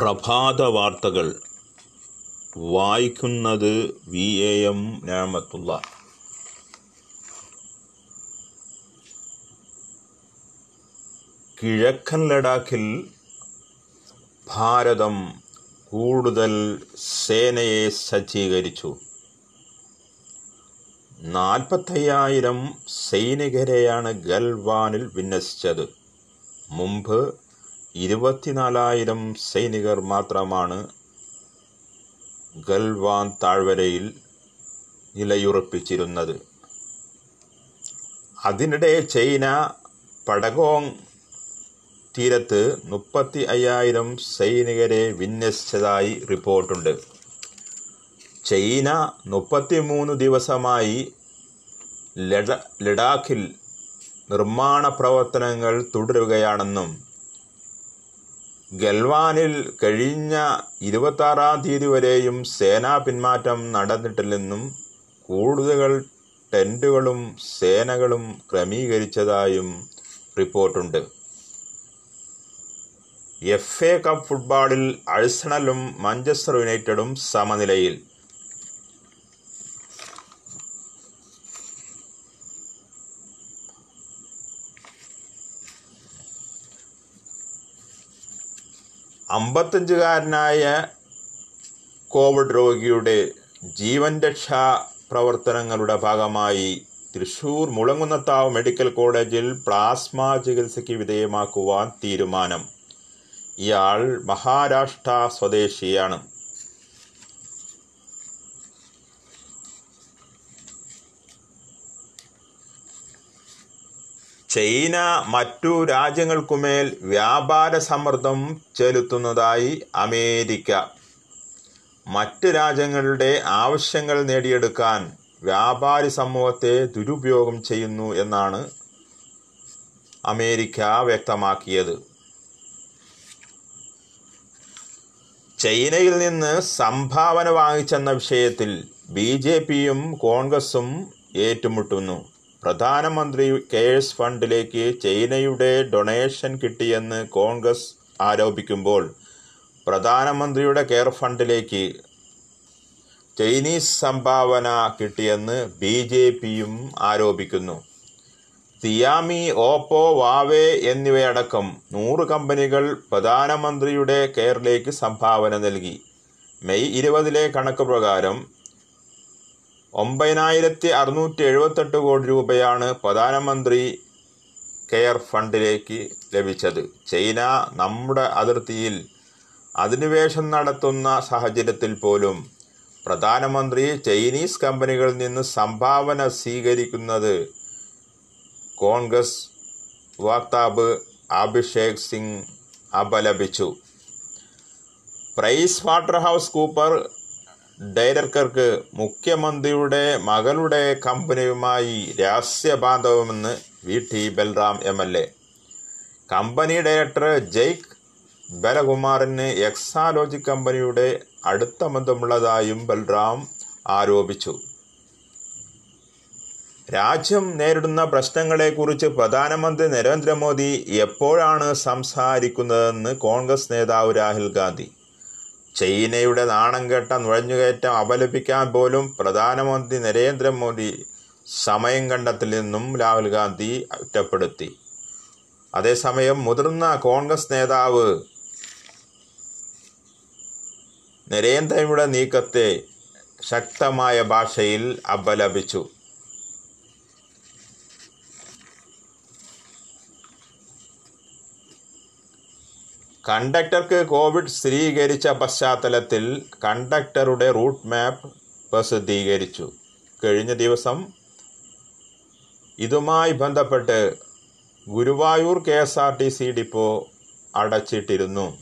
പ്രഭാത വാർത്തകൾ വായിക്കുന്നത് വി എ എം ഞാമത്തുള്ള കിഴക്കൻ ലഡാക്കിൽ ഭാരതം കൂടുതൽ സേനയെ സജ്ജീകരിച്ചു. നാൽപ്പത്തയ്യായിരം സൈനികരെയാണ് ഗൽവാനിൽ വിന്യസിച്ചത്. മുമ്പ് ഇരുപത്തിനാലായിരം സൈനികർ മാത്രമാണ് ഗൽവാൻ താഴ്വരയിൽ നിലയുറപ്പിച്ചിരുന്നത്. അതിനിടെ ചൈന പടഗോങ് തീരത്ത് മുപ്പത്തി അയ്യായിരം സൈനികരെ വിന്യസിച്ചതായി റിപ്പോർട്ടുണ്ട്. ചൈന മുപ്പത്തിമൂന്ന് ദിവസമായി ലഡ ലഡാക്കിൽ നിർമ്മാണ പ്രവർത്തനങ്ങൾ തുടരുകയാണെന്നും ഗൽവാനിൽ കഴിഞ്ഞ ഇരുപത്താറാം തീയതി വരെയും സേനാ പിന്മാറ്റം നടന്നിട്ടില്ലെന്നും കൂടുതൽ ടെന്റുകളും സേനകളും ക്രമീകരിച്ചതായും റിപ്പോർട്ടുണ്ട്. എഫ് എ കപ്പ് ഫുട്ബോളിൽ അഴ്സണലും മാഞ്ചസ്റ്റർ യുണൈറ്റഡും സമനിലയിൽ. അമ്പത്തഞ്ചുകാരനായ കോവിഡ് രോഗിയുടെ ജീവൻ രക്ഷാ പ്രവർത്തനങ്ങളുടെ ഭാഗമായി തൃശൂർ മുളങ്ങുന്നത്താവ് മെഡിക്കൽ കോളേജിൽ പ്ലാസ്മ ചികിത്സയ്ക്ക് വിധേയമാക്കുവാൻ തീരുമാനം. ഇയാൾ മഹാരാഷ്ട്ര സ്വദേശിയാണ്. ചൈന മറ്റു രാജ്യങ്ങൾക്കുമേൽ വ്യാപാര സമ്മർദ്ദം ചെലുത്തുന്നതായി അമേരിക്ക. മറ്റ് രാജ്യങ്ങളുടെ ആവശ്യങ്ങൾ നേടിയെടുക്കാൻ വ്യാപാരി സമൂഹത്തെ ദുരുപയോഗം ചെയ്യുന്നു എന്നാണ് അമേരിക്ക വ്യക്തമാക്കിയത്. ചൈനയിൽ നിന്ന് സംഭാവന വാങ്ങിച്ചെന്ന വിഷയത്തിൽ ബി ജെ പിയും കോൺഗ്രസും ഏറ്റുമുട്ടുന്നു. പ്രധാനമന്ത്രി കെയേഴ്സ് ഫണ്ടിലേക്ക് ചൈനയുടെ ഡൊണേഷൻ കിട്ടിയെന്ന് കോൺഗ്രസ് ആരോപിക്കുമ്പോൾ പ്രധാനമന്ത്രിയുടെ കെയർ ഫണ്ടിലേക്ക് ചൈനീസ് സംഭാവന കിട്ടിയെന്ന് ബി ജെ പിയും ആരോപിക്കുന്നു. തിയാമി ഓപ്പോ വാവേ എന്നിവയടക്കം നൂറ് കമ്പനികൾ പ്രധാനമന്ത്രിയുടെ കെയറിലേക്ക് സംഭാവന നൽകി. മെയ് ഇരുപതിലെ കണക്ക് പ്രകാരം ഒമ്പതിനായിരത്തി അറുന്നൂറ്റി എഴുപത്തെട്ട് കോടി രൂപയാണ് പ്രധാനമന്ത്രി കെയർ ഫണ്ടിലേക്ക് ലഭിച്ചത്. ചൈന നമ്മുടെ അതിർത്തിയിൽ അധിനിവേശം നടത്തുന്ന സാഹചര്യത്തിൽ പോലും പ്രധാനമന്ത്രി ചൈനീസ് കമ്പനികളിൽ നിന്ന് സംഭാവന സ്വീകരിക്കുന്നത് കോൺഗ്രസ് വക്താവ് അഭിഷേക് സിംഗ് അപലപിച്ചു. പ്രൈസ് വാട്ടർ ഹൗസ് കൂപ്പർ ഡയറക്ടർക്ക് മുഖ്യമന്ത്രിയുടെ മകളുടെ കമ്പനിയുമായി രഹസ്യബാന്ധവമെന്ന് V. T. Balram M. L. A. Company director Jaick ബലകുമാറിന് Exalogic കമ്പനിയുടെ അടുത്ത ബന്ധമുള്ളതായും ബൽറാം ആരോപിച്ചു. രാജ്യം നേരിടുന്ന പ്രശ്നങ്ങളെക്കുറിച്ച് പ്രധാനമന്ത്രി നരേന്ദ്രമോദി എപ്പോഴാണ് സംസാരിക്കുന്നതെന്ന് കോൺഗ്രസ് നേതാവ് രാഹുൽ ഗാന്ധി. ചൈനയുടെ നാണം കെട്ട നുഴഞ്ഞുകയറ്റം അപലപിക്കാൻ പോലും പ്രധാനമന്ത്രി നരേന്ദ്രമോദി സമയം കണ്ടെത്തില്ലെന്നും രാഹുൽ ഗാന്ധി കുറ്റപ്പെടുത്തി അതേസമയം മുതിർന്ന കോൺഗ്രസ് നേതാവ് നരേന്ദ്രയുടെ നീക്കത്തെ ശക്തമായ ഭാഷയിൽ അപലപിച്ചു. കണ്ടക്ടർക്ക് കോവിഡ് സ്ഥിരീകരിച്ച പശ്ചാത്തലത്തിൽ കണ്ടക്ടറുടെ റൂട്ട് മാപ്പ് പ്രസിദ്ധീകരിച്ചു. കഴിഞ്ഞ ദിവസം ഇതുമായി ബന്ധപ്പെട്ട് Guruvayur K S R T C depot അടച്ചിട്ടിരുന്നു.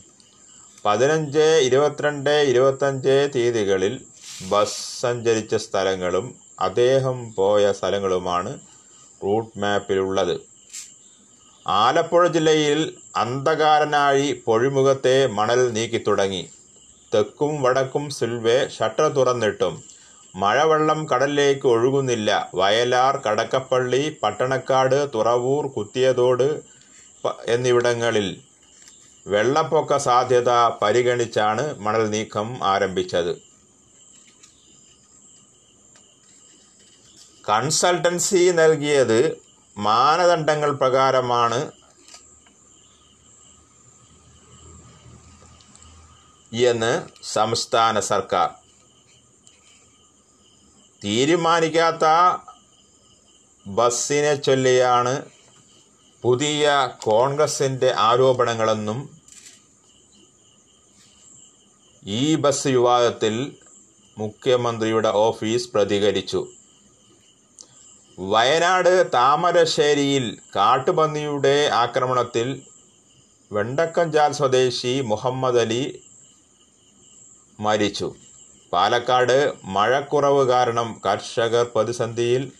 പതിനഞ്ച് ഇരുപത്തിരണ്ട് ഇരുപത്തഞ്ച് തീയതികളിൽ ബസ് സഞ്ചരിച്ച സ്ഥലങ്ങളും അദ്ദേഹം പോയ സ്ഥലങ്ങളുമാണ് റൂട്ട് മാപ്പിലുള്ളത്. ആലപ്പുഴ ജില്ലയിൽ അന്ധകാരനാഴി പൊഴിമുഖത്തെ മണൽ നീക്കി തുടങ്ങി. തെക്കും വടക്കും സിൽവേ ഷട്ടർ തുറന്നിട്ടും മഴവെള്ളം കടലിലേക്ക് ഒഴുകുന്നില്ല. വയലാർ കടക്കപ്പള്ളി പട്ടണക്കാട് തുറവൂർ കുത്തിയതോട് എന്നിവിടങ്ങളിൽ വെള്ളപ്പൊക്ക സാധ്യത പരിഗണിച്ചാണ് മണൽ നീക്കം ആരംഭിച്ചത്. കൺസൾട്ടൻസി നൽകിയത് മാനദണ്ഡങ്ങൾ പ്രകാരമാണ് എന്ന് സംസ്ഥാന സർക്കാർ തീരുമാനിക്കാത്ത ബസ്സിനെ ചൊല്ലിയാണ് പുതിയ കോൺഗ്രസിന്റെ ആരോപണങ്ങളെന്നും ഈ ബസ് വിവാദത്തിൽ മുഖ്യമന്ത്രിയുടെ ഓഫീസ് പ്രതികരിച്ചു. വയനാട് താമരശ്ശേരിയിൽ കാട്ടുപന്നിയുടെ ആക്രമണത്തിൽ വെണ്ടക്കഞ്ചാൽ സ്വദേശി മുഹമ്മദ് അലി മരിച്ചു. പാലക്കാട് മഴക്കുറവ് കാരണം കർഷകർ പ്രതിസന്ധിയിൽ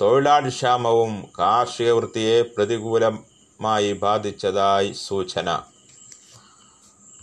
തൊഴിലാളി ക്ഷാമവും കാർഷിക വൃത്തിയെ പ്രതികൂലമായി ബാധിച്ചതായി സൂചന.